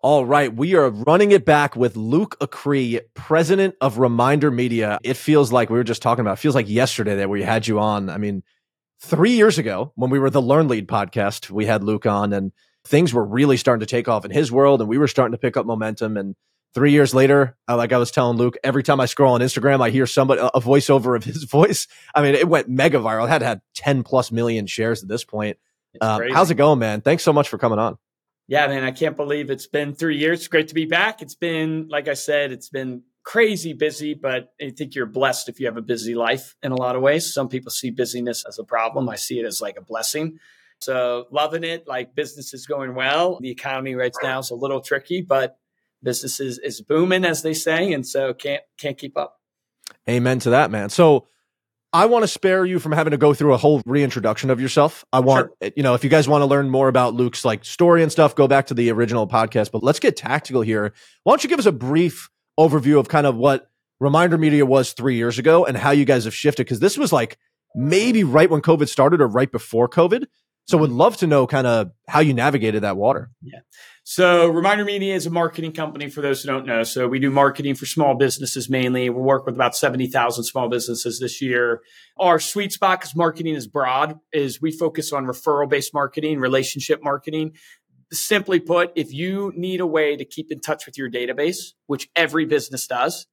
All right, we are running it back with Luke Acree, president of Reminder Media. It feels like we were just talking about. It feels like yesterday that we had you on. I mean, three years ago when we were the Learn Lead podcast, we had Luke on, and things were really starting to take off in his world, and we were starting to pick up momentum. And three years later, uh, like I was telling Luke, every time I scroll on Instagram, I hear somebody a voiceover of his voice. I mean, it went mega viral. It had had ten plus million shares at this point. Um, how's it going, man? Thanks so much for coming on yeah, man, I can't believe it's been three years. It's great to be back. It's been, like I said, it's been crazy busy, but I think you're blessed if you have a busy life in a lot of ways. Some people see busyness as a problem. I see it as like a blessing. So loving it. Like business is going well. The economy right now is a little tricky, but business is, is booming, as they say, and so can't can't keep up. Amen to that, man. So I want to spare you from having to go through a whole reintroduction of yourself. I want, sure. Eh, you know, if you guys want to learn more about Luke's like story and stuff, go back to the original podcast. But let's get tactical here. Why don't you give us a brief overview of kind of what Reminder Media was three years ago and how you guys have shifted? Because this was like maybe right when COVID started or right before COVID. So would love to know kind of how you navigated that water. Yeah. So Reminder Media is a marketing company for those who don't know. So we do marketing for small businesses mainly. We work with about 70,000 small businesses this year. Our sweet spot, because marketing is broad, is we focus on referral based marketing, relationship marketing. Simply put, if you need a way to keep in touch with your database, which every business does,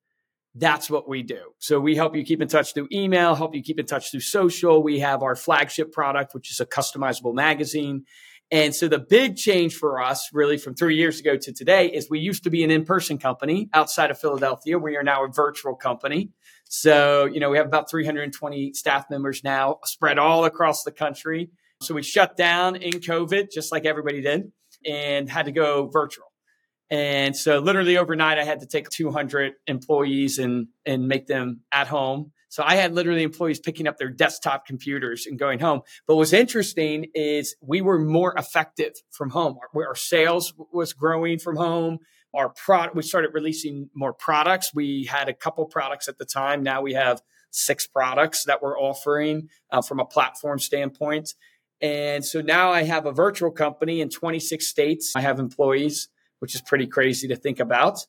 that's what we do. So we help you keep in touch through email, help you keep in touch through social. We have our flagship product, which is a customizable magazine. And so the big change for us really from three years ago to today is we used to be an in-person company outside of Philadelphia. We are now a virtual company. So, you know, we have about 320 staff members now spread all across the country. So we shut down in COVID, just like everybody did, and had to go virtual. And so literally overnight, I had to take 200 employees and, and make them at home so I had literally employees picking up their desktop computers and going home. But what's interesting is we were more effective from home. Our, our sales was growing from home. Our product, we started releasing more products. We had a couple products at the time. Now we have six products that we're offering uh, from a platform standpoint. And so now I have a virtual company in 26 states. I have employees, which is pretty crazy to think about.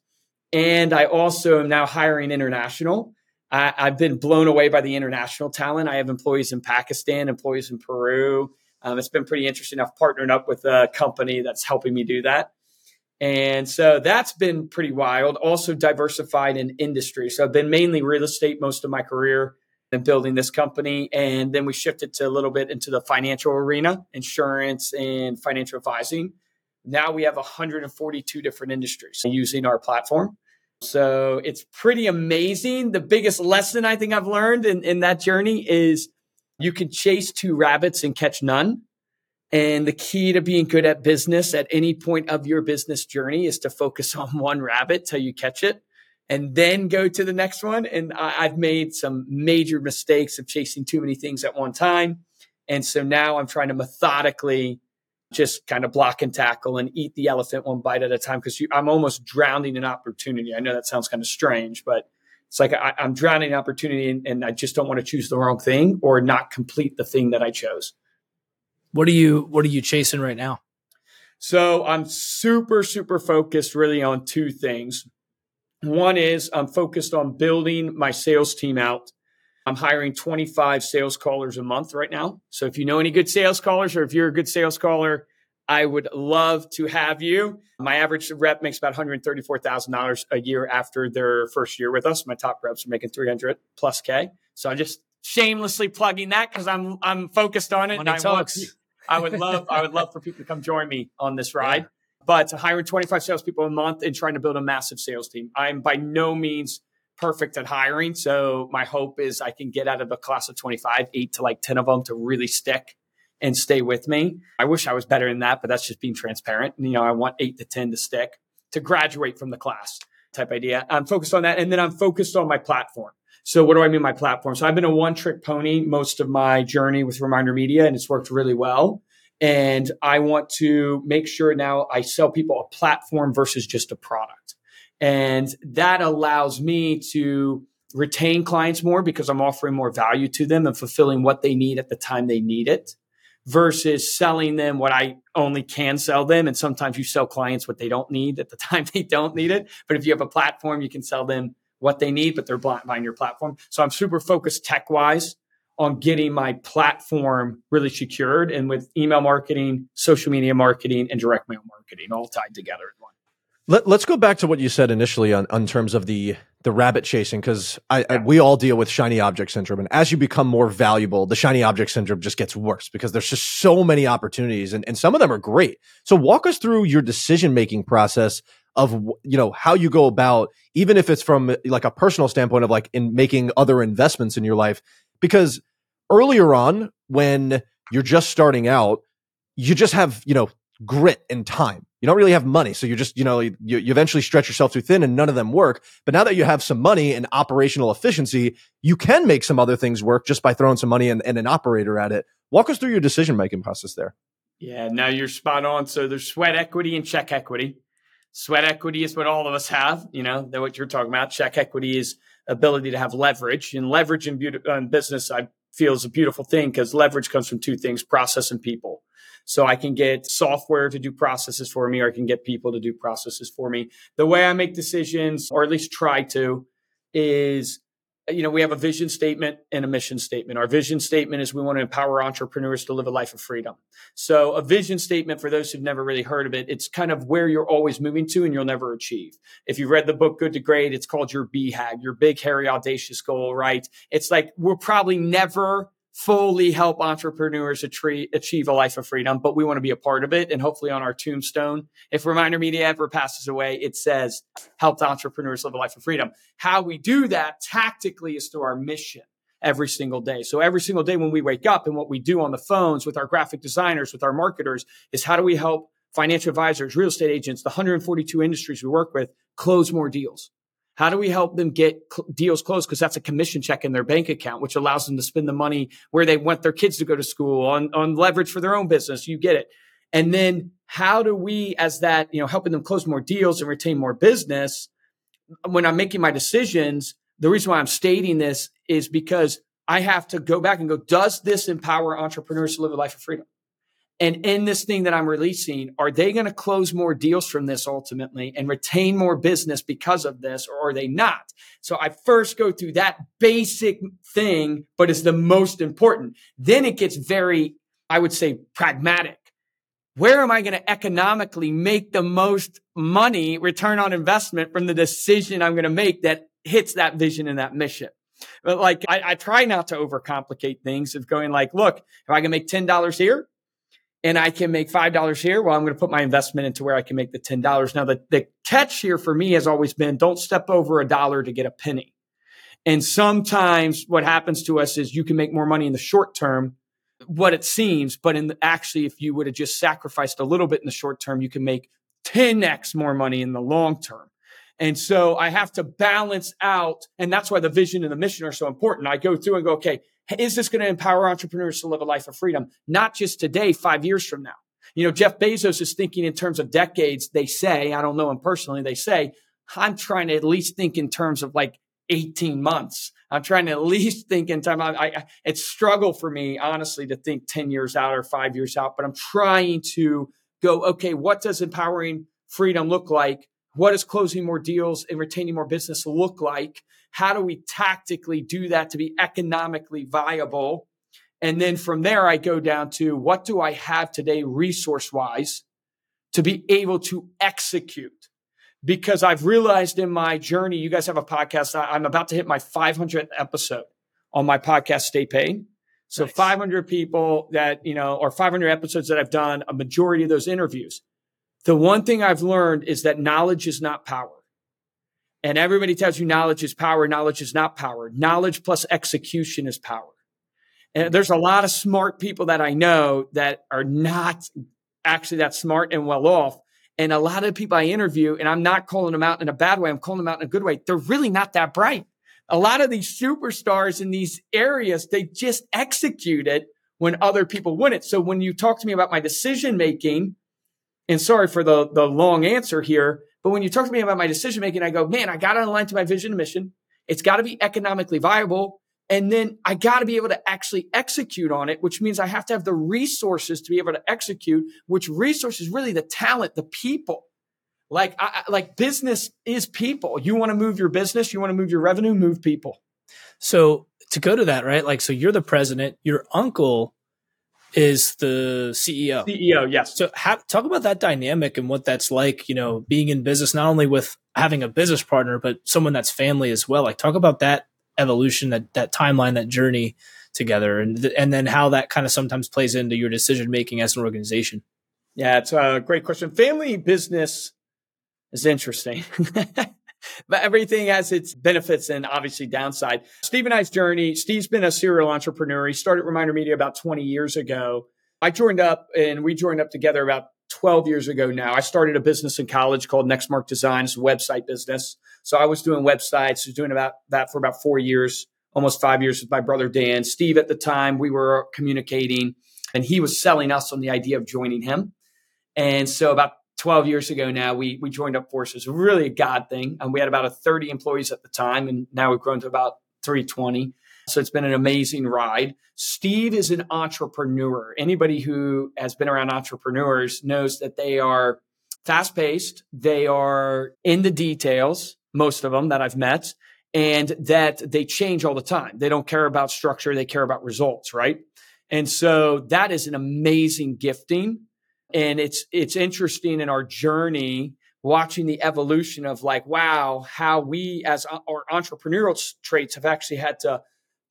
And I also am now hiring international. I, have been blown away by the international talent. I have employees in Pakistan, employees in Peru. Um, it's been pretty interesting. I've partnered up with a company that's helping me do that. And so that's been pretty wild. Also diversified in industry. So I've been mainly real estate most of my career and building this company. And then we shifted to a little bit into the financial arena, insurance and financial advising. Now we have 142 different industries using our platform. So it's pretty amazing. The biggest lesson I think I've learned in, in that journey is you can chase two rabbits and catch none. And the key to being good at business at any point of your business journey is to focus on one rabbit till you catch it and then go to the next one. And I, I've made some major mistakes of chasing too many things at one time. And so now I'm trying to methodically just kind of block and tackle and eat the elephant one bite at a time because I'm almost drowning in opportunity. I know that sounds kind of strange, but it's like I, am drowning in opportunity and, and I just don't want to choose the wrong thing or not complete the thing that I chose. What are you What are you chasing right now? So I'm super super focused really on two things. One is I'm focused on building my sales team out I'm hiring 25 sales callers a month right now. So if you know any good sales callers or if you're a good sales caller, I would love to have you. My average rep makes about $134,000 a year after their first year with us. My top reps are making 300 plus K. So I'm just shamelessly plugging that because I'm I'm focused on it. Money and talks. I, I would love I would love for people to come join me on this ride. Yeah. But hiring 25 salespeople a month and trying to build a massive sales team. I'm by no means perfect at hiring. So my hope is I can get out of the class of 25, eight to like 10 of them to really stick and stay with me. I wish I was better than that, but that's just being transparent. You know, I want eight to 10 to stick to graduate from the class type idea. I'm focused on that. And then I'm focused on my platform. So what do I mean by platform? So I've been a one trick pony most of my journey with Reminder Media and it's worked really well. And I want to make sure now I sell people a platform versus just a product. And that allows me to retain clients more because I'm offering more value to them and fulfilling what they need at the time they need it. versus selling them what I only can sell them. And sometimes you sell clients what they don't need at the time they don't need it. But if you have a platform, you can sell them what they need, but they're buying your platform. So I'm super focused tech wise on getting my platform really secured and with email marketing, social media marketing, and direct mail marketing all tied together in one. Let, us go back to what you said initially on, on terms of the the rabbit chasing because I, I, we all deal with shiny object syndrome, and as you become more valuable, the shiny object syndrome just gets worse because there's just so many opportunities, and, and some of them are great. So walk us through your decision making process of you know how you go about even if it's from like a personal standpoint of like in making other investments in your life because earlier on when you're just starting out you just have you know grit and time you don't really have money so you're just you know you, you eventually stretch yourself too thin and none of them work but now that you have some money and operational efficiency you can make some other things work just by throwing some money and, and an operator at it walk us through your decision making process there yeah now you're spot on so there's sweat equity and check equity Sweat equity is what all of us have. You know, that what you're talking about. Check equity is ability to have leverage, and leverage in, beauty, in business, I feel is a beautiful thing because leverage comes from two things: process and people. So I can get software to do processes for me, or I can get people to do processes for me. The way I make decisions, or at least try to, is you know, we have a vision statement and a mission statement. Our vision statement is we want to empower entrepreneurs to live a life of freedom. So a vision statement, for those who've never really heard of it, it's kind of where you're always moving to and you'll never achieve. If you've read the book Good to Great, it's called your BHAG, your big, hairy, audacious goal, right? It's like we're probably never fully help entrepreneurs achieve a life of freedom, but we want to be a part of it. And hopefully on our tombstone, if Reminder Media ever passes away, it says helped entrepreneurs live a life of freedom. How we do that tactically is through our mission every single day. So every single day when we wake up and what we do on the phones with our graphic designers, with our marketers is how do we help financial advisors, real estate agents, the 142 industries we work with close more deals? How do we help them get cl- deals closed? Because that's a commission check in their bank account, which allows them to spend the money where they want their kids to go to school on, on leverage for their own business. You get it. And then how do we, as that, you know, helping them close more deals and retain more business? When I'm making my decisions, the reason why I'm stating this is because I have to go back and go, does this empower entrepreneurs to live a life of freedom? And in this thing that I'm releasing, are they going to close more deals from this ultimately and retain more business because of this, or are they not? So I first go through that basic thing, but it's the most important. Then it gets very, I would say, pragmatic. Where am I going to economically make the most money, return on investment from the decision I'm going to make that hits that vision and that mission? But like, I, I try not to overcomplicate things of going like, look, if I can make $10 here, and I can make $5 here, well, I'm going to put my investment into where I can make the $10. Now, the, the catch here for me has always been don't step over a dollar to get a penny. And sometimes what happens to us is you can make more money in the short term, what it seems, but in the, actually, if you would have just sacrificed a little bit in the short term, you can make 10x more money in the long term. And so I have to balance out, and that's why the vision and the mission are so important. I go through and go, okay, is this going to empower entrepreneurs to live a life of freedom? Not just today, five years from now. You know, Jeff Bezos is thinking in terms of decades. They say, I don't know him personally, they say, I'm trying to at least think in terms of like 18 months. I'm trying to at least think in time. I, I, it's struggle for me, honestly, to think 10 years out or five years out, but I'm trying to go, okay, what does empowering freedom look like? What does closing more deals and retaining more business look like? How do we tactically do that to be economically viable? And then from there, I go down to what do I have today resource wise to be able to execute? Because I've realized in my journey, you guys have a podcast. I'm about to hit my 500th episode on my podcast, Stay Paid. So nice. 500 people that, you know, or 500 episodes that I've done, a majority of those interviews. The one thing I've learned is that knowledge is not power. And everybody tells you knowledge is power. Knowledge is not power. Knowledge plus execution is power. And there's a lot of smart people that I know that are not actually that smart and well off. And a lot of people I interview, and I'm not calling them out in a bad way, I'm calling them out in a good way. They're really not that bright. A lot of these superstars in these areas, they just execute it when other people wouldn't. So when you talk to me about my decision making, and sorry for the, the long answer here, but when you talk to me about my decision making, I go, man, I got to align to my vision and mission. It's got to be economically viable. And then I got to be able to actually execute on it, which means I have to have the resources to be able to execute, which resources really the talent, the people. Like, I, like business is people. You want to move your business, you want to move your revenue, move people. So to go to that, right? Like, so you're the president, your uncle is the CEO. CEO, yes. So talk about that dynamic and what that's like, you know, being in business, not only with having a business partner, but someone that's family as well. Like talk about that evolution, that, that timeline, that journey together and, th- and then how that kind of sometimes plays into your decision making as an organization. Yeah, it's a great question. Family business is interesting. but everything has its benefits and obviously downside. Steve and I's journey, Steve's been a serial entrepreneur. He started Reminder Media about 20 years ago. I joined up and we joined up together about 12 years ago now. I started a business in college called Nextmark Designs, website business. So I was doing websites, was doing about that for about four years, almost five years with my brother Dan. Steve at the time, we were communicating and he was selling us on the idea of joining him. And so about 12 years ago now, we, we joined up forces, really a God thing. And we had about a 30 employees at the time, and now we've grown to about 320. So it's been an amazing ride. Steve is an entrepreneur. Anybody who has been around entrepreneurs knows that they are fast paced. They are in the details, most of them that I've met, and that they change all the time. They don't care about structure. They care about results, right? And so that is an amazing gifting and it's, it's interesting in our journey watching the evolution of like, wow, how we as our entrepreneurial traits have actually had to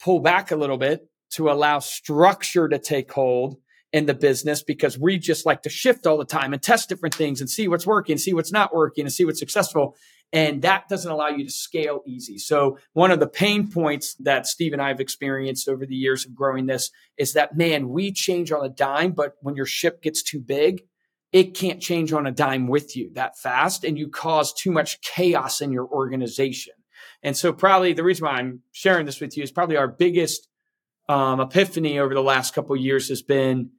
pull back a little bit to allow structure to take hold in the business because we just like to shift all the time and test different things and see what's working, see what's not working and see what's successful. And that doesn't allow you to scale easy. So one of the pain points that Steve and I have experienced over the years of growing this is that, man, we change on a dime, but when your ship gets too big, it can't change on a dime with you that fast and you cause too much chaos in your organization. And so probably the reason why I'm sharing this with you is probably our biggest um, epiphany over the last couple years has been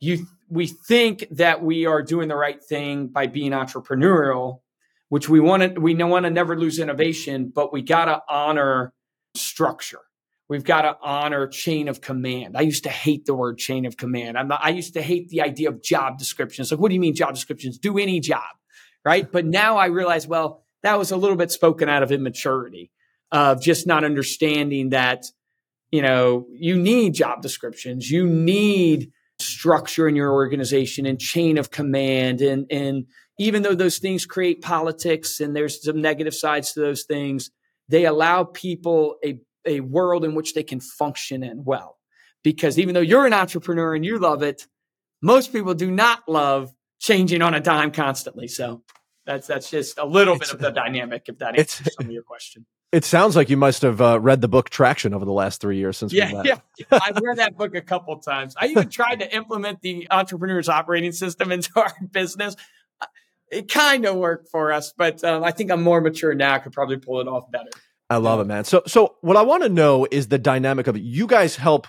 you we think that we are doing the right thing by being entrepreneurial which we want to we want to never lose innovation, but we got to honor structure. We've got to honor chain of command. I used to hate the word chain of command. Not, i used to hate the idea of job descriptions. Like, what do you mean job descriptions? Do any job, right? But now I realize, well, that was a little bit spoken out of immaturity of just not understanding that, you know, you need job descriptions. You need structure in your organization and chain of command and, and, even though those things create politics and there's some negative sides to those things, they allow people a, a world in which they can function in well. Because even though you're an entrepreneur and you love it, most people do not love changing on a dime constantly. So that's that's just a little it's, bit of the dynamic. If that answers some of your question. It sounds like you must have uh, read the book Traction over the last three years since yeah, yeah. I've read that book a couple times. I even tried to implement the entrepreneur's operating system into our business it kind of worked for us, but um, I think I'm more mature now. I could probably pull it off better. I love it, man. So, so what I want to know is the dynamic of it. You guys help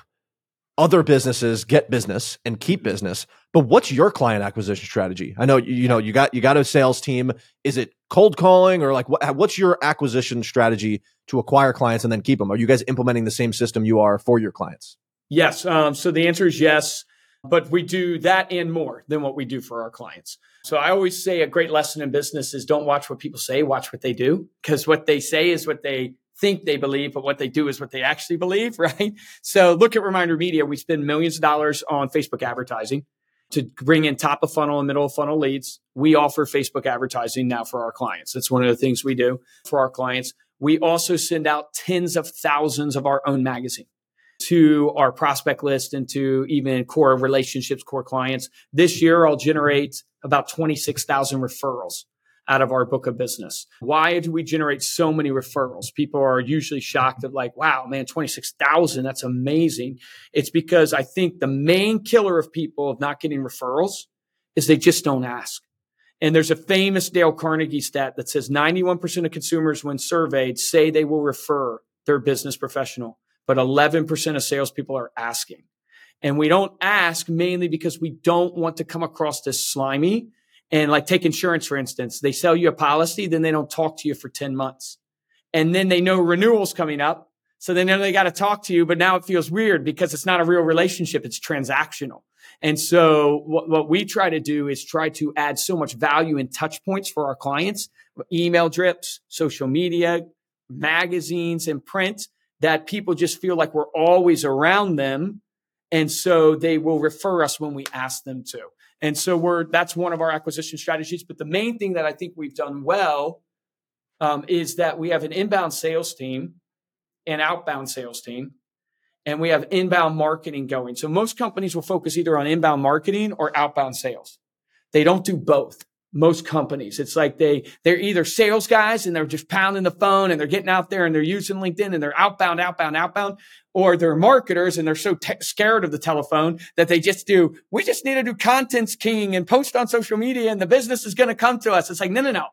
other businesses get business and keep business, but what's your client acquisition strategy? I know you know you got you got a sales team. Is it cold calling or like what, what's your acquisition strategy to acquire clients and then keep them? Are you guys implementing the same system you are for your clients? Yes. Um, so the answer is yes, but we do that and more than what we do for our clients. So I always say a great lesson in business is don't watch what people say, watch what they do, because what they say is what they think they believe, but what they do is what they actually believe, right? So look at Reminder Media. We spend millions of dollars on Facebook advertising to bring in top of funnel and middle of funnel leads. We offer Facebook advertising now for our clients. That's one of the things we do for our clients. We also send out tens of thousands of our own magazine to our prospect list and to even core relationships, core clients. This year, I'll generate about 26,000 referrals out of our book of business. Why do we generate so many referrals? People are usually shocked at like, wow, man, 26,000, that's amazing. It's because I think the main killer of people of not getting referrals is they just don't ask. And there's a famous Dale Carnegie stat that says 91% of consumers when surveyed say they will refer their business professional but 11% of salespeople are asking. And we don't ask mainly because we don't want to come across as slimy. And like take insurance, for instance, they sell you a policy, then they don't talk to you for 10 months. And then they know renewals coming up. So they know they got to talk to you, but now it feels weird because it's not a real relationship. It's transactional. And so what, what we try to do is try to add so much value and touch points for our clients, email drips, social media, magazines and print that people just feel like we're always around them. And so they will refer us when we ask them to. And so we're, that's one of our acquisition strategies. But the main thing that I think we've done well um, is that we have an inbound sales team and outbound sales team and we have inbound marketing going. So most companies will focus either on inbound marketing or outbound sales. They don't do both. Most companies, it's like they, they're either sales guys and they're just pounding the phone and they're getting out there and they're using LinkedIn and they're outbound, outbound, outbound, or they're marketers and they're so te- scared of the telephone that they just do, we just need to do contents king and post on social media and the business is going to come to us. It's like, no, no, no.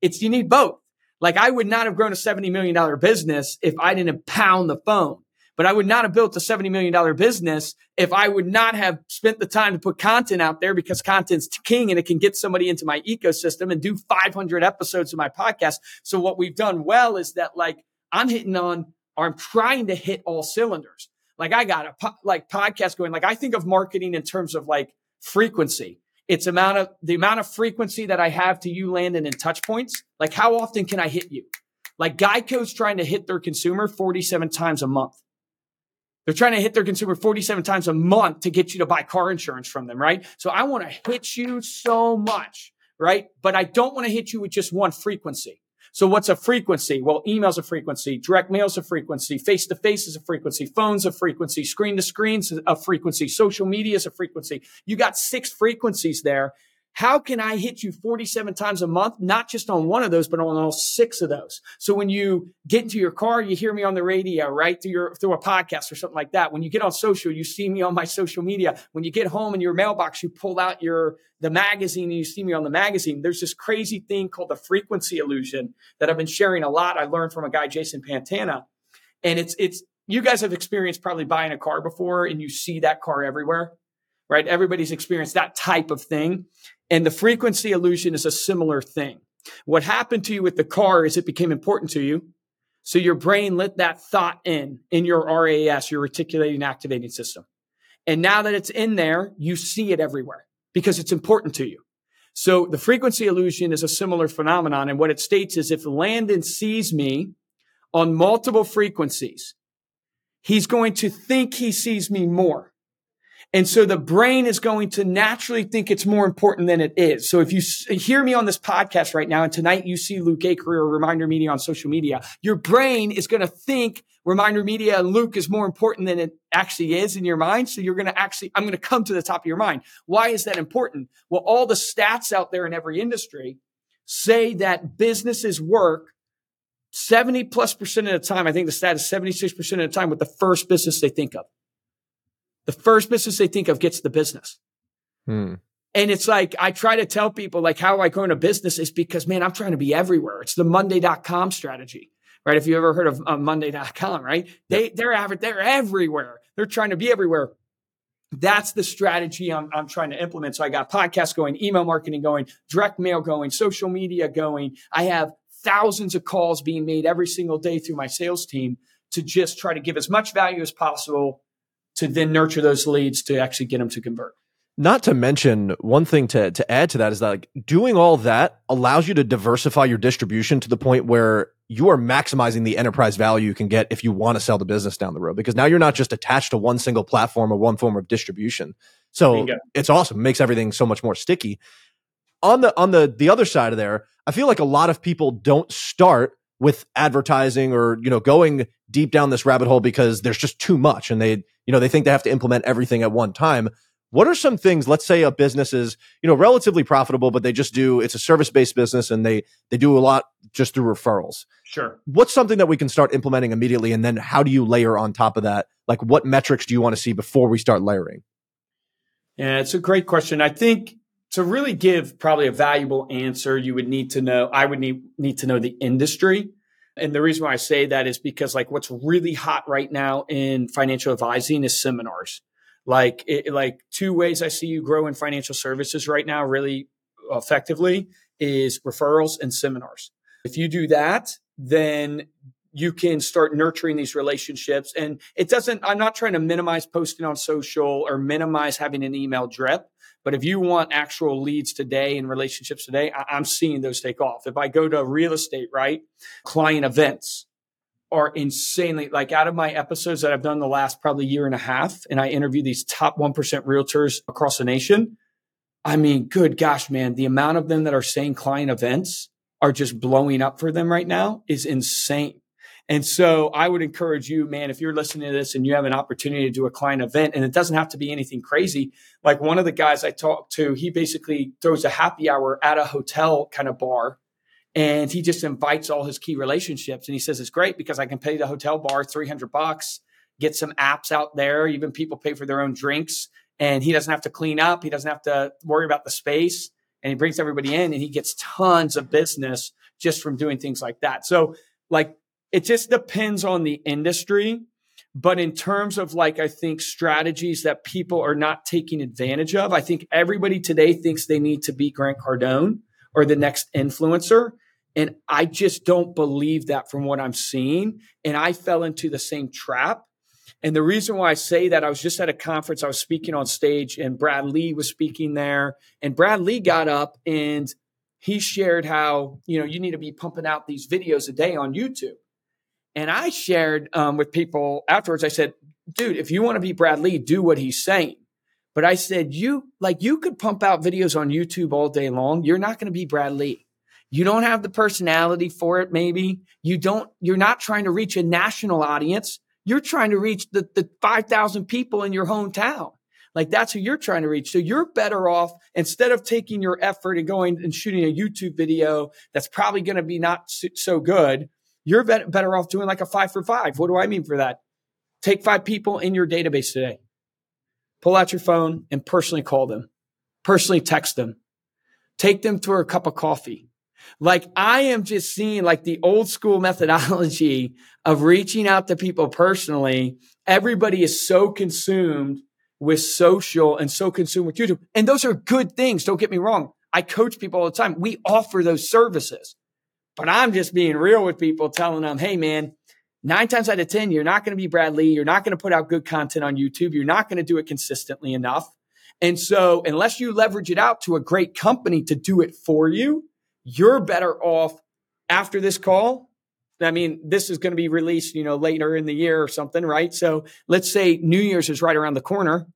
It's, you need both. Like I would not have grown a $70 million business if I didn't pound the phone. But I would not have built a $70 million business if I would not have spent the time to put content out there because content's king and it can get somebody into my ecosystem and do 500 episodes of my podcast. So what we've done well is that like I'm hitting on or I'm trying to hit all cylinders. Like I got a po- like podcast going. Like I think of marketing in terms of like frequency. It's amount of the amount of frequency that I have to you landing in touch points. Like how often can I hit you? Like Geico's trying to hit their consumer 47 times a month. They're trying to hit their consumer 47 times a month to get you to buy car insurance from them, right? So I want to hit you so much, right? But I don't want to hit you with just one frequency. So what's a frequency? Well, email's a frequency, direct mail's a frequency, face to face is a frequency, phone's a frequency, screen to screen's a frequency, social media is a frequency. You got six frequencies there how can I hit you 47 times a month? Not just on one of those, but on all six of those. So when you get into your car, you hear me on the radio, right? Through your, through a podcast or something like that. When you get on social, you see me on my social media. When you get home in your mailbox, you pull out your, the magazine and you see me on the magazine. There's this crazy thing called the frequency illusion that I've been sharing a lot. I learned from a guy, Jason Pantana. And it's, it's, you guys have experienced probably buying a car before and you see that car everywhere, right? Everybody's experienced that type of thing. And the frequency illusion is a similar thing. What happened to you with the car is it became important to you. So your brain let that thought in, in your RAS, your reticular activating system. And now that it's in there, you see it everywhere because it's important to you. So the frequency illusion is a similar phenomenon. And what it states is if Landon sees me on multiple frequencies, he's going to think he sees me more. And so the brain is going to naturally think it's more important than it is. So if you hear me on this podcast right now and tonight you see Luke Acree or Reminder Media on social media, your brain is going to think Reminder Media and Luke is more important than it actually is in your mind. So you're going to actually, I'm going to come to the top of your mind. Why is that important? Well, all the stats out there in every industry say that businesses work 70 plus percent of the time. I think the stat is 76% of the time with the first business they think of. The first business they think of gets the business. Hmm. And it's like, I try to tell people like how I grow in a business is because, man, I'm trying to be everywhere. It's the Monday.com strategy, right? If you ever heard of uh, Monday.com, right? They, they're, average, they're everywhere. They're trying to be everywhere. That's the strategy I'm, I'm trying to implement. So I got podcasts going, email marketing going, direct mail going, social media going. I have thousands of calls being made every single day through my sales team to just try to give as much value as possible to then nurture those leads to actually get them to convert. Not to mention one thing to to add to that is that like doing all that allows you to diversify your distribution to the point where you are maximizing the enterprise value you can get if you want to sell the business down the road because now you're not just attached to one single platform or one form of distribution. So it's awesome. It makes everything so much more sticky. On the on the the other side of there, I feel like a lot of people don't start with advertising or you know going deep down this rabbit hole because there's just too much and they you know, they think they have to implement everything at one time. What are some things, let's say a business is, you know, relatively profitable, but they just do, it's a service based business and they, they do a lot just through referrals. Sure. What's something that we can start implementing immediately? And then how do you layer on top of that? Like what metrics do you want to see before we start layering? Yeah, it's a great question. I think to really give probably a valuable answer, you would need to know, I would need, need to know the industry. And the reason why I say that is because like what's really hot right now in financial advising is seminars. Like it, like two ways I see you grow in financial services right now really effectively is referrals and seminars. If you do that, then you can start nurturing these relationships. And it doesn't, I'm not trying to minimize posting on social or minimize having an email drip. But if you want actual leads today and relationships today, I- I'm seeing those take off. If I go to real estate, right? Client events are insanely like out of my episodes that I've done the last probably year and a half, and I interview these top 1% realtors across the nation. I mean, good gosh, man, the amount of them that are saying client events are just blowing up for them right now is insane. And so I would encourage you, man, if you're listening to this and you have an opportunity to do a client event, and it doesn't have to be anything crazy. Like one of the guys I talked to, he basically throws a happy hour at a hotel kind of bar and he just invites all his key relationships. And he says, it's great because I can pay the hotel bar 300 bucks, get some apps out there. Even people pay for their own drinks and he doesn't have to clean up. He doesn't have to worry about the space and he brings everybody in and he gets tons of business just from doing things like that. So like it just depends on the industry. But in terms of like, I think strategies that people are not taking advantage of, I think everybody today thinks they need to be Grant Cardone or the next influencer. And I just don't believe that from what I'm seeing. And I fell into the same trap. And the reason why I say that, I was just at a conference, I was speaking on stage, and Brad Lea was speaking there. And Brad Lea got up and he shared how, you know, you need to be pumping out these videos a day on YouTube. And I shared um, with people afterwards, I said, dude, if you want to be Brad Lea, do what he's saying. But I said, you like you could pump out videos on YouTube all day long. You're not going to be Brad Lea. You don't have the personality for it, maybe. You don't, you're not trying to reach a national audience. You're trying to reach the, the 5,000 people in your hometown. Like that's who you're trying to reach. So you're better off instead of taking your effort and going and shooting a YouTube video that's probably going to be not so good you're better off doing like a five for five. What do I mean for that? Take five people in your database today, pull out your phone and personally call them, personally text them, take them for a cup of coffee. Like I am just seeing like the old school methodology of reaching out to people personally. Everybody is so consumed with social and so consumed with YouTube. And those are good things. Don't get me wrong. I coach people all the time. We offer those services. But I'm just being real with people, telling them, hey, man, nine times out of 10, you're not going to be Brad Lea. You're not going to put out good content on YouTube. You're not going to do it consistently enough. And so, unless you leverage it out to a great company to do it for you, you're better off after this call. I mean, this is going to be released, you know, later in the year or something, right? So let's say New Year's is right around the corner.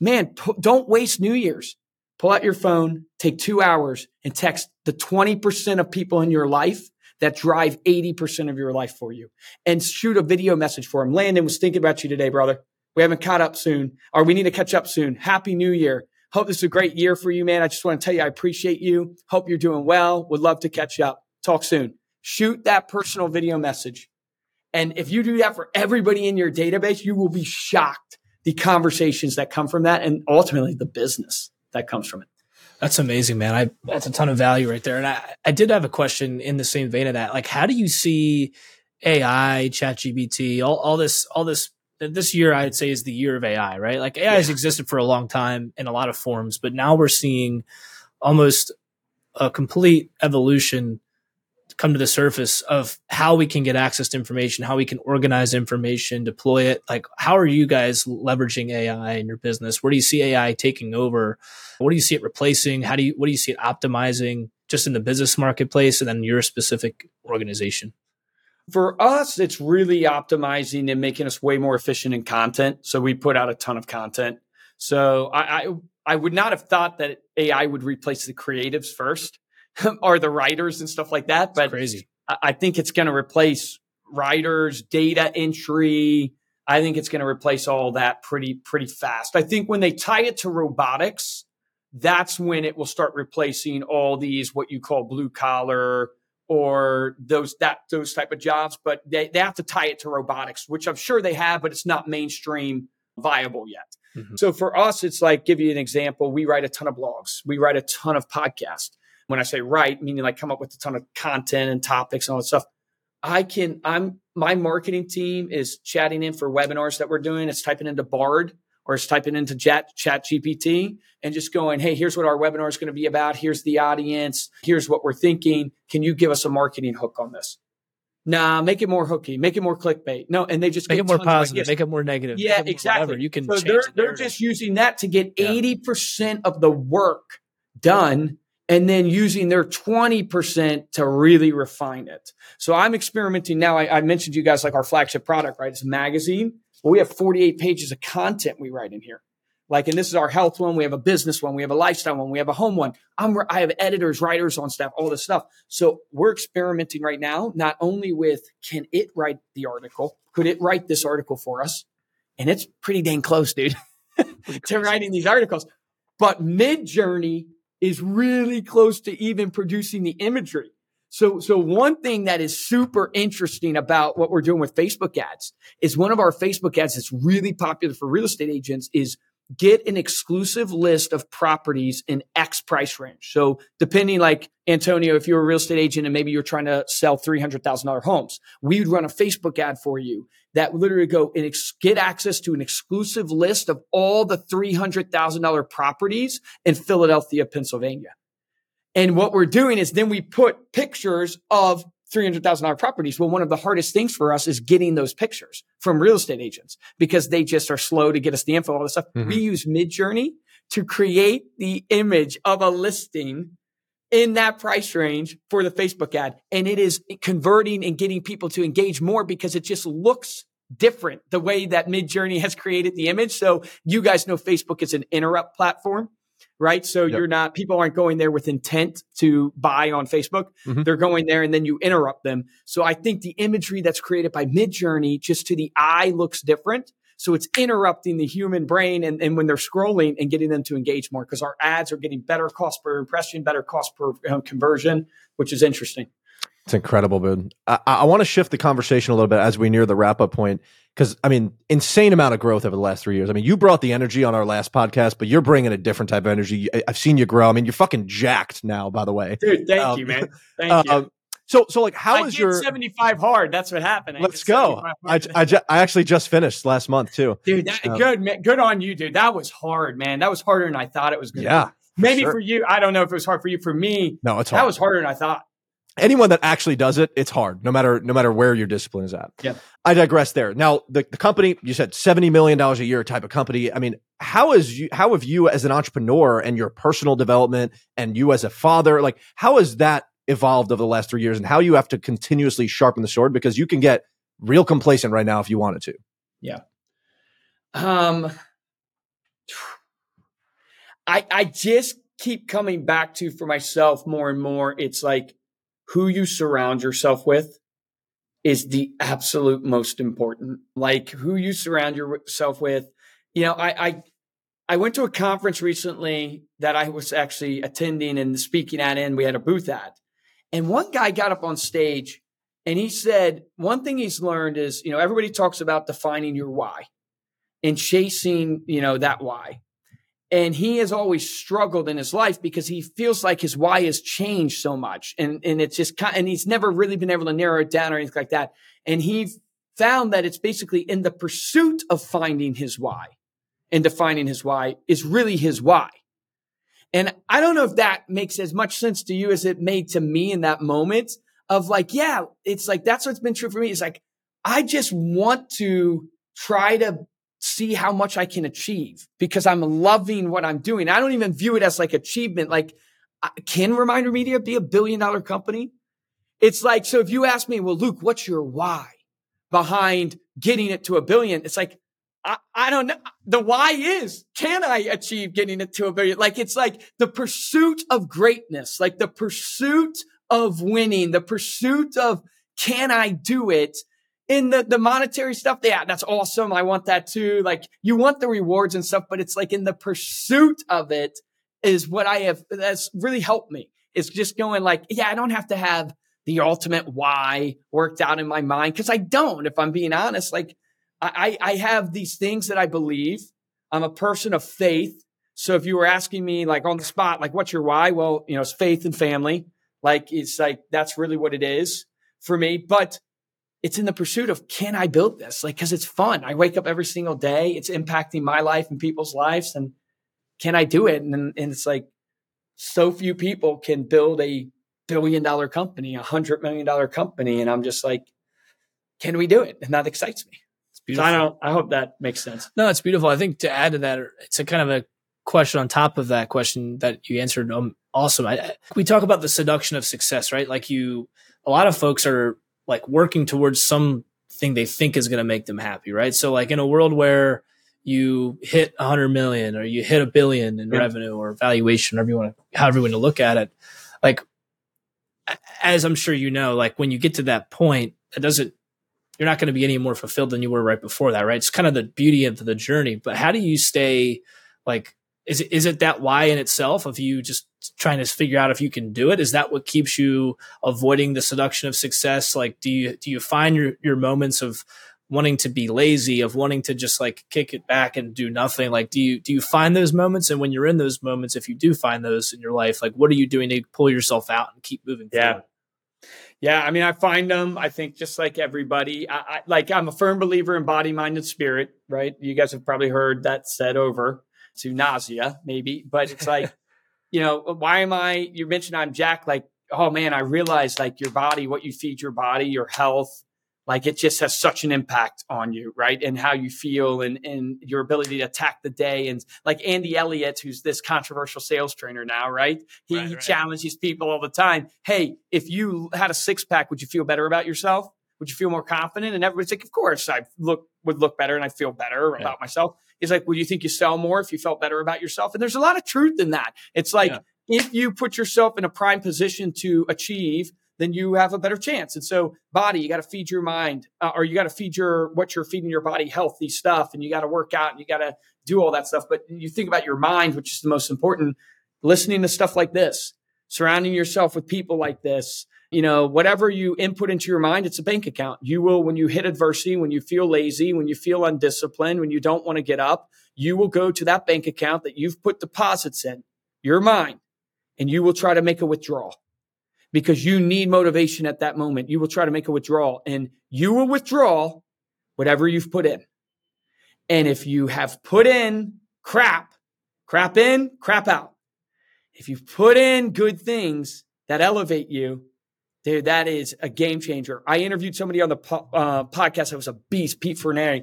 Man, don't waste New Year's pull out your phone, take two hours and text the 20% of people in your life that drive 80% of your life for you and shoot a video message for them. Landon was thinking about you today, brother. We haven't caught up soon or we need to catch up soon. Happy New Year. Hope this is a great year for you, man. I just want to tell you, I appreciate you. Hope you're doing well. Would love to catch up. Talk soon. Shoot that personal video message. And if you do that for everybody in your database, you will be shocked the conversations that come from that and ultimately the business that comes from it. That's amazing, man. I that's a ton of value right there. And I, I did have a question in the same vein of that. Like, how do you see AI, ChatGPT, all, all this, all this this year I'd say is the year of AI, right? Like AI yeah. has existed for a long time in a lot of forms, but now we're seeing almost a complete evolution come to the surface of how we can get access to information, how we can organize information, deploy it. Like, how are you guys leveraging AI in your business? Where do you see AI taking over? What do you see it replacing? How do you, what do you see it optimizing just in the business marketplace and then your specific organization? For us, it's really optimizing and making us way more efficient in content. So we put out a ton of content. So I, I, I would not have thought that AI would replace the creatives first are the writers and stuff like that. But crazy. I think it's going to replace writers, data entry. I think it's going to replace all that pretty, pretty fast. I think when they tie it to robotics, that's when it will start replacing all these, what you call blue collar or those, that, those type of jobs. But they, they have to tie it to robotics, which I'm sure they have, but it's not mainstream viable yet. Mm-hmm. So for us, it's like, give you an example. We write a ton of blogs. We write a ton of podcasts when I say write, meaning like come up with a ton of content and topics and all that stuff. I can, I'm, my marketing team is chatting in for webinars that we're doing. It's typing into Bard or it's typing into chat, ChatGPT and just going, Hey, here's what our webinar is going to be about. Here's the audience. Here's what we're thinking. Can you give us a marketing hook on this? Nah, make it more hooky, make it more clickbait. No, and they just make it more positive, ideas. make it more negative. Yeah, more exactly. whatever. You can so they're the they're just using that to get Yeah. eighty percent of the work done, and then using their twenty percent to really refine it. So I'm experimenting now. I, I mentioned to you guys like our flagship product, right? It's a magazine. Well, we have 48 pages of content we write in here. Like, and this is our health one. We have a business one. We have a lifestyle one. We have a home one. I'm, I have editors, writers on staff, all this stuff. So we're experimenting right now, not only with can it write the article? Could it write this article for us? And it's pretty dang close, dude, to writing these articles. But Midjourney is really close to even producing the imagery. So, so one thing that is super interesting about what we're doing with Facebook ads is one of our Facebook ads that's really popular for real estate agents is get an exclusive list of properties in X price range. So depending like Antonio, if you're a real estate agent and maybe you're trying to sell $300,000 homes, we would run a Facebook ad for you that literally go and ex- get access to an exclusive list of all the $300,000 properties in Philadelphia, Pennsylvania. And what we're doing is then we put pictures of $300,000 properties. Well, one of the hardest things for us is getting those pictures from real estate agents because they just are slow to get us the info, all this stuff. Mhm. We use Midjourney to create the image of a listing in that price range for the Facebook ad. And it is converting and getting people to engage more because it just looks different the way that Midjourney has created the image. So you guys know Facebook is an interrupt platform right? So Yep. you're not, people aren't going there with intent to buy on Facebook. Mhm. They're going there and then you interrupt them. So I think the imagery that's created by Midjourney just to the eye looks different. So it's interrupting the human brain and, and when they're scrolling and getting them to engage more because our ads are getting better cost per impression, better cost per um, conversion, which is interesting. It's incredible, dude. I, I want to shift the conversation a little bit as we near the wrap up point because I mean, insane amount of growth over the last three years. I mean, you brought the energy on our last podcast, but you're bringing a different type of energy. I- I've seen you grow. I mean, you're fucking jacked now, by the way. Dude, thank Um, you, man. Thank you. So, so like, how I is your? 75 hard. That's what happened. I Let's go. I. I, ju- I actually just finished last month too. Dude, that, Um, good, man. Good on you, dude. That was hard, man. That was harder than I thought it was going to Yeah, be. Maybe sure. for you, I don't know if it was hard for you. For me, no, it's hard. that was harder than I thought. anyone that actually does it, it's hard, no matter no matter where your discipline is at. Yeah. I digress there. Now, the, the company you said seventy million dollars a year type of company. I mean, how is you how have you as an entrepreneur and your personal development and you as a father, like how has that evolved over the last three years and how you have to continuously sharpen the sword because you can get real complacent right now if you wanted to. Yeah. Um, I I just keep coming back to for myself more and more. It's like who you surround yourself with is the absolute most important. Like who you surround yourself with. You know, I I I went to a conference recently that I was actually attending and speaking at, and we had a booth at. And one guy got up on stage and he said, one thing he's learned is, you know, everybody talks about defining your why and chasing, you know, that why. And he has always struggled in his life because he feels like his why has changed so much. And, and it's just and he's never really been able to narrow it down or anything like that. And he found that it's basically in the pursuit of finding his why and defining his why is really his why. And I don't know if that makes as much sense to you as it made to me in that moment of like, yeah, it's like, that's what's been true for me. It's like, I just want to try to see how much I can achieve because I'm loving what I'm doing. I don't even view it as like achievement. Like, can Reminder Media be a billion dollar company? It's like, so if you ask me, well, Luke, what's your why behind getting it to a billion? It's like, I, I don't know. The why is, can I achieve getting it to a billion? Like, it's like the pursuit of greatness, like the pursuit of winning, the pursuit of, can I do it? In the, the monetary stuff, yeah, that's awesome. I want that too. Like, you want the rewards and stuff, but it's like in the pursuit of it is what I have, that's really helped me. It's just going like, yeah, I don't have to have the ultimate why worked out in my mind. Cause I don't, if I'm being honest, like, I, I have these things that I believe. I'm a person of faith. So if you were asking me like on the spot, like, what's your why? Well, you know, it's faith and family. Like, it's like, that's really what it is for me. But it's in the pursuit of, can I build this? Like, cause it's fun. I wake up every single day. It's impacting my life and people's lives. And can I do it? And, and it's like, so few people can build a billion dollar company, a hundred million dollar company. And I'm just like, can we do it? And that excites me. So I don't, I hope that makes sense. No, it's beautiful. I think to add to that, it's a kind of a question on top of that question that you answered. Um, awesome. I, we talk about the seduction of success, right? Like you, a lot of folks are like working towards something they think is going to make them happy, right? So like in a world where you hit a hundred million or you hit a billion in yeah. revenue or valuation, however you want to, however you want to look at it, like as I'm sure you know, like when you get to that point, it doesn't you're not going to be any more fulfilled than you were right before that, right? It's kind of the beauty of the journey. But how do you stay like is it is it that why in itself of you just trying to figure out if you can do it? Is that what keeps you avoiding the seduction of success? Like do you do you find your your moments of wanting to be lazy, of wanting to just like kick it back and do nothing? Like do you do you find those moments? And when you're in those moments, if you do find those in your life, like what are you doing to pull yourself out and keep moving yeah. forward? Yeah, I mean, I find them. I think just like everybody, I, I, like I'm a firm believer in body, mind, and spirit. Right? You guys have probably heard that said over to nausea, maybe. But it's like, you know, uh, why am I? You mentioned I'm Jack. Like, oh man, I realize like your body, what you feed your body, your health, like it just has such an impact on you, right? And how you feel and, and your ability to attack the day. And like Andy Elliott, who's this controversial sales trainer now, right? He, right, right. challenges people all the time. Hey, if you had a six pack, would you feel better about yourself? Would you feel more confident? And everybody's like, of course, I look would look better and I feel better yeah. about myself. He's like, would you think you sell more if you felt better about yourself? And there's a lot of truth in that. It's like yeah. if you put yourself in a prime position to achieve then you have a better chance. And so, body, you got to feed your mind, uh, or you got to feed your what you're feeding your body healthy stuff, and you got to work out and you got to do all that stuff. But you think about your mind, which is the most important. Listening to stuff like this, surrounding yourself with people like this, you know, whatever you input into your mind, it's a bank account. You will, when you hit adversity, when you feel lazy, when you feel undisciplined, when you don't want to get up, you will go to that bank account that you've put deposits in, your mind, and you will try to make a withdrawal because you need motivation at that moment. You will try to make a withdrawal and you will withdraw whatever you've put in. And if you have put in crap, crap in, crap out. If you've put in good things that elevate you, dude, that is a game changer. I interviewed somebody on the po- uh, podcast that was a beast, Pete Fernay,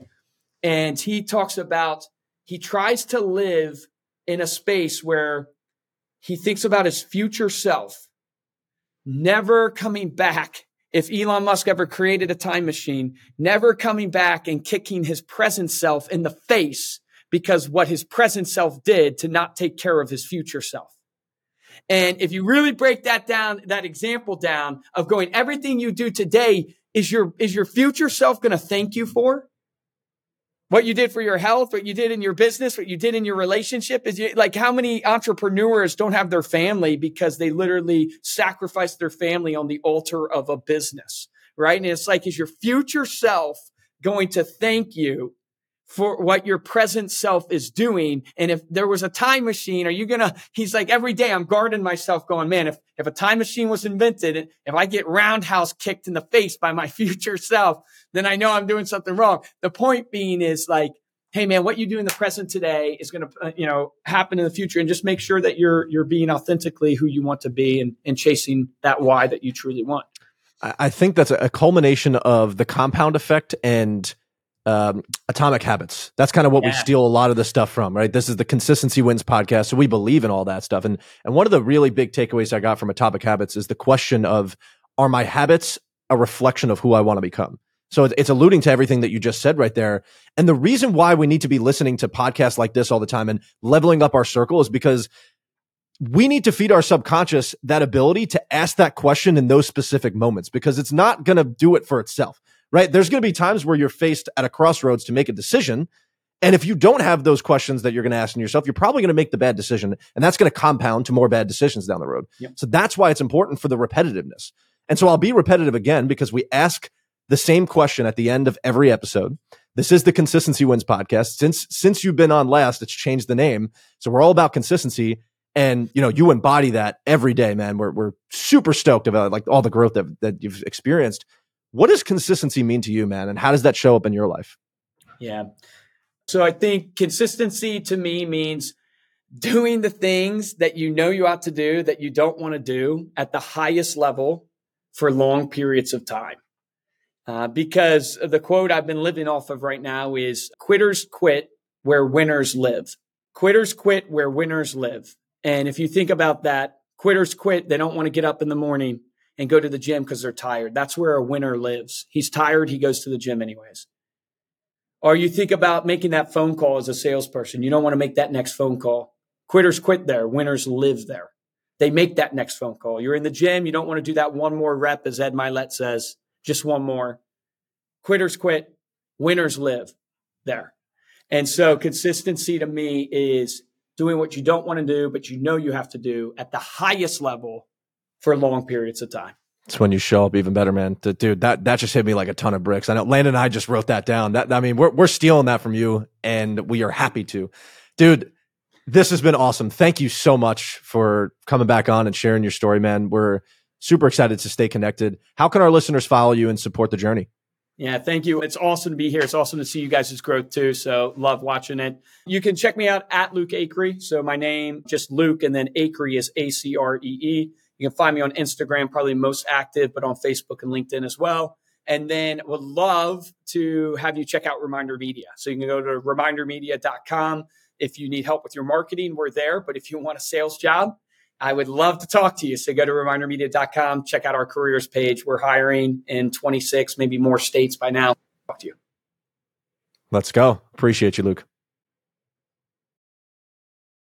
and he talks about he tries to live in a space where he thinks about his future self never coming back. If Elon Musk ever created a time machine, never coming back and kicking his present self in the face because what his present self did to not take care of his future self. And if you really break that down, that example down of going, everything you do today is your, is your future self going to thank you for? What you did for your health, what you did in your business, what you did in your relationship is you, like how many entrepreneurs don't have their family because they literally sacrificed their family on the altar of a business, right? And it's like, is your future self going to thank you for what your present self is doing. And if there was a time machine, are you gonna, he's like, every day I'm guarding myself going, man, if, if a time machine was invented, if I get roundhouse kicked in the face by my future self, then I know I'm doing something wrong. The point being is like, Hey man, what you do in the present today is going to, uh, you know, happen in the future and just make sure that you're, you're being authentically who you want to be and, and chasing that why that you truly want. I think that's a culmination of the compound effect and um, atomic habits. That's kind of what yeah. we steal a lot of the stuff from, right? This is the consistency wins podcast. So we believe in all that stuff. And, and one of the really big takeaways I got from atomic habits is the question of, are my habits a reflection of who I want to become? So it's alluding to everything that you just said right there. And the reason why we need to be listening to podcasts like this all the time and leveling up our circle is because we need to feed our subconscious that ability to ask that question in those specific moments because it's not going to do it for itself right? There's going to be times where you're faced at a crossroads to make a decision. And if you don't have those questions that you're going to ask in yourself, you're probably going to make the bad decision. And that's going to compound to more bad decisions down the road. Yep. So that's why it's important for the repetitiveness. And so I'll be repetitive again because we ask the same question at the end of every episode. This is the Consistency Wins podcast. Since since you've been on last, it's changed the name. So we're all about consistency. And you know, you embody that every day, man. We're we're super stoked about like all the growth that, that you've experienced. What does consistency mean to you, man? And how does that show up in your life? Yeah. So I think consistency to me means doing the things that you know you ought to do that you don't want to do at the highest level for long periods of time. Uh, because the quote I've been living off of right now is quitters quit where winners live. Quitters quit where winners live. And if you think about that, quitters quit. They don't want to get up in the morning and go to the gym because they're tired. That's where a winner lives. He's tired. He goes to the gym anyways. Or you think about making that phone call as a salesperson. You don't want to make that next phone call. Quitters quit there. Winners live there. They make that next phone call. You're in the gym. You don't want to do that one more rep, as Ed Mylett says, just one more. Quitters quit. Winners live there. And so consistency to me is doing what you don't want to do, but you know you have to do at the highest level for long periods of time. It's when you show up even better, man. Dude, that that just hit me like a ton of bricks. I know Landon and I just wrote that down. That I mean, we're we're stealing that from you, and we are happy to, dude. This has been awesome. Thank you so much for coming back on and sharing your story, man. We're super excited to stay connected. How can our listeners follow you and support the journey? Yeah, thank you. It's awesome to be here. It's awesome to see you guys' growth too. So love watching it. You can check me out at Luke Acree. So my name, just Luke, and then Acree is A C R E E. You can find me on Instagram, probably most active, but on Facebook and LinkedIn as well. And then would love to have you check out Reminder Media. So you can go to remindermedia.com. If you need help with your marketing, we're there. But if you want a sales job, I would love to talk to you. So go to remindermedia.com, check out our careers page. We're hiring in 26, maybe more states by now. Talk to you. Let's go. Appreciate you, Luke.